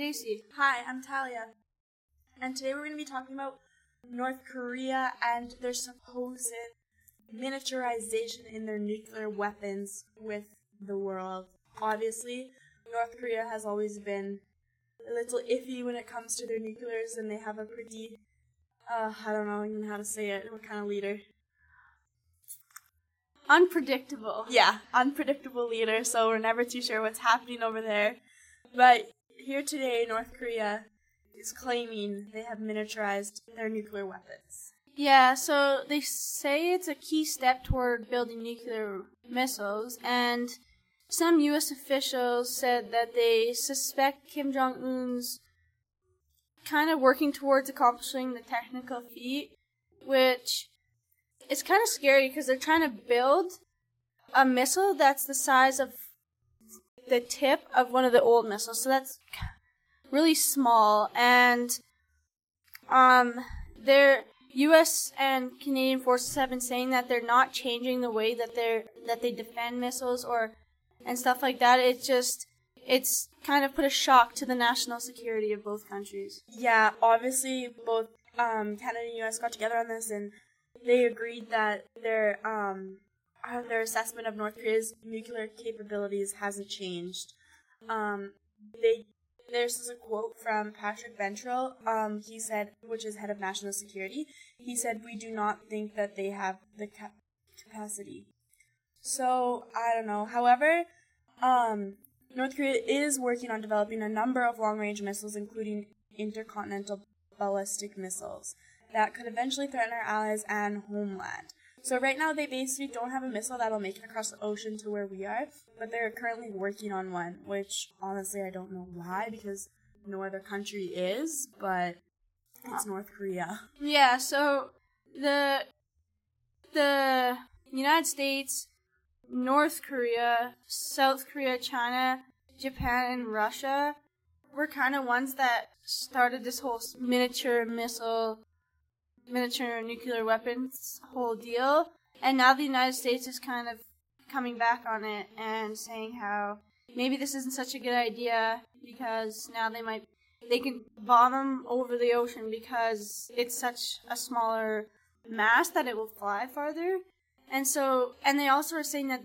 JC. Hi, I'm Talia. And today we're going to be talking about North Korea and their supposed miniaturization in their nuclear weapons with the world. Obviously, North Korea has always been a little iffy when it comes to their nuclears, and they have a pretty, uh, I don't know even how to say it, what kind of leader. Unpredictable. Yeah, unpredictable leader, so we're never too sure what's happening over there. But here today, North Korea is claiming they have miniaturized their nuclear weapons. Yeah, so they say it's a key step toward building nuclear missiles, and some U.S. officials said that they suspect Kim Jong Un's kind of working towards accomplishing the technical feat, which is kind of scary because they're trying to build a missile that's the size of the tip of one of the old missiles. So that's really small, and um, their U.S. and Canadian forces have been saying that they're not changing the way that they're that they defend missiles or and stuff like that. It's just it's kind of put a shock to the national security of both countries. Yeah, obviously both um, Canada and U.S. got together on this, and they agreed that their um, uh, their assessment of North Korea's nuclear capabilities hasn't changed. Um, they there's a quote from Patrick Ventrell. Um, he said, which is head of national security. He said, "We do not think that they have the cap- capacity." So I don't know. However, um, North Korea is working on developing a number of long-range missiles, including intercontinental ballistic missiles that could eventually threaten our allies and homeland. So right now they basically don't have a missile that'll make it across the ocean to where we are, but they're currently working on one, which honestly I don't know why because no other country is, but it's North Korea. Yeah, so the the United States, North Korea, South Korea, China, Japan, and Russia were kind of ones that started this whole miniature missile miniature nuclear weapons whole deal. And now the United States is kind of coming back on it and saying how maybe this isn't such a good idea because now they might they can bomb them over the ocean because it's such a smaller mass that it will fly farther. And so and they also are saying that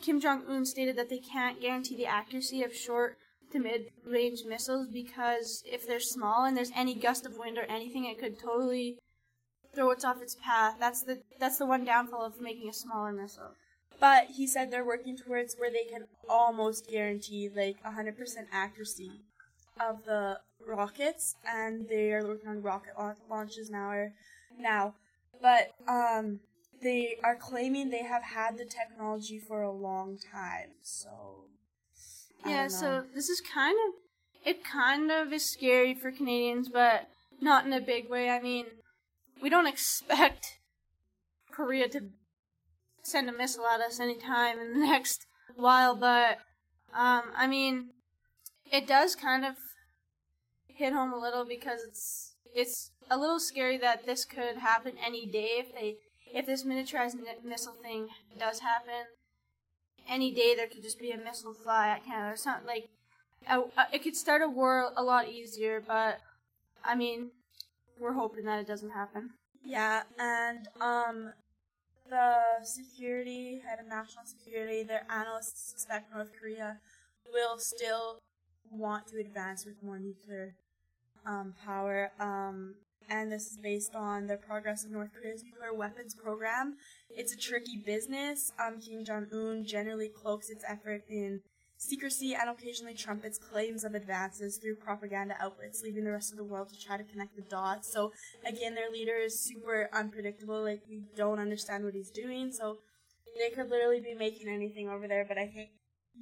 Kim Jong Un stated that they can't guarantee the accuracy of short to mid range missiles because if they're small and there's any gust of wind or anything it could totally throw it off its path. That's the that's the one downfall of making a smaller missile. But he said they're working towards where they can almost guarantee like 100% accuracy of the rockets, and they are working on rocket launches now. Or now, but um, they are claiming they have had the technology for a long time. So yeah, so this is kind of it. Kind of is scary for Canadians, but not in a big way. I mean, we don't expect Korea to send a missile at us anytime in the next while, but um, I mean, it does kind of hit home a little because it's it's a little scary that this could happen any day if they if this miniaturized missile thing does happen. Any day there could just be a missile fly at Canada or something like. It could start a war a lot easier, but I mean, we're hoping that it doesn't happen. Yeah, and um, the security head of national security, their analysts suspect North Korea will still want to advance with more nuclear um, power. Um, and this is based on the progress of North Korea's nuclear weapons program. It's a tricky business. Um, Kim Jong Un generally cloaks its effort in secrecy and occasionally trumpets claims of advances through propaganda outlets, leaving the rest of the world to try to connect the dots. So again, their leader is super unpredictable. Like we don't understand what he's doing. So they could literally be making anything over there. But I think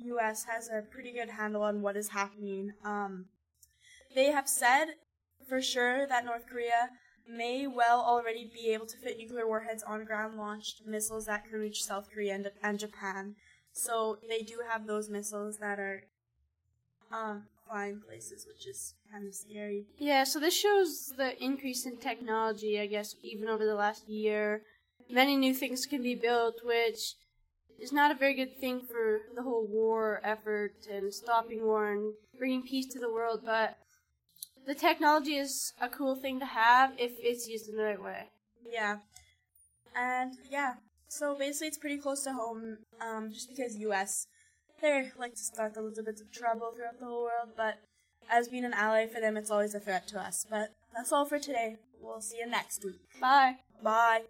U.S. has a pretty good handle on what is happening. Um, they have said for sure that North Korea may well already be able to fit nuclear warheads on ground launched missiles that can reach South Korea and, and Japan. So they do have those missiles that are um, flying places, which is kind of scary. Yeah, so this shows the increase in technology, I guess, even over the last year. Many new things can be built, which is not a very good thing for the whole war effort and stopping war and bringing peace to the world, but the technology is a cool thing to have if it's used in the right way. Yeah. And yeah, so basically it's pretty close to home, um, just because US, they like to start a little bit of trouble throughout the whole world, but as being an ally for them, it's always a threat to us. But that's all for today. We'll see you next week. Bye. Bye.